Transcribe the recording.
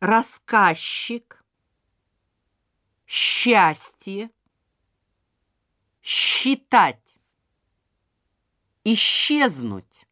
рассказчик, счастье, считать, исчезнуть,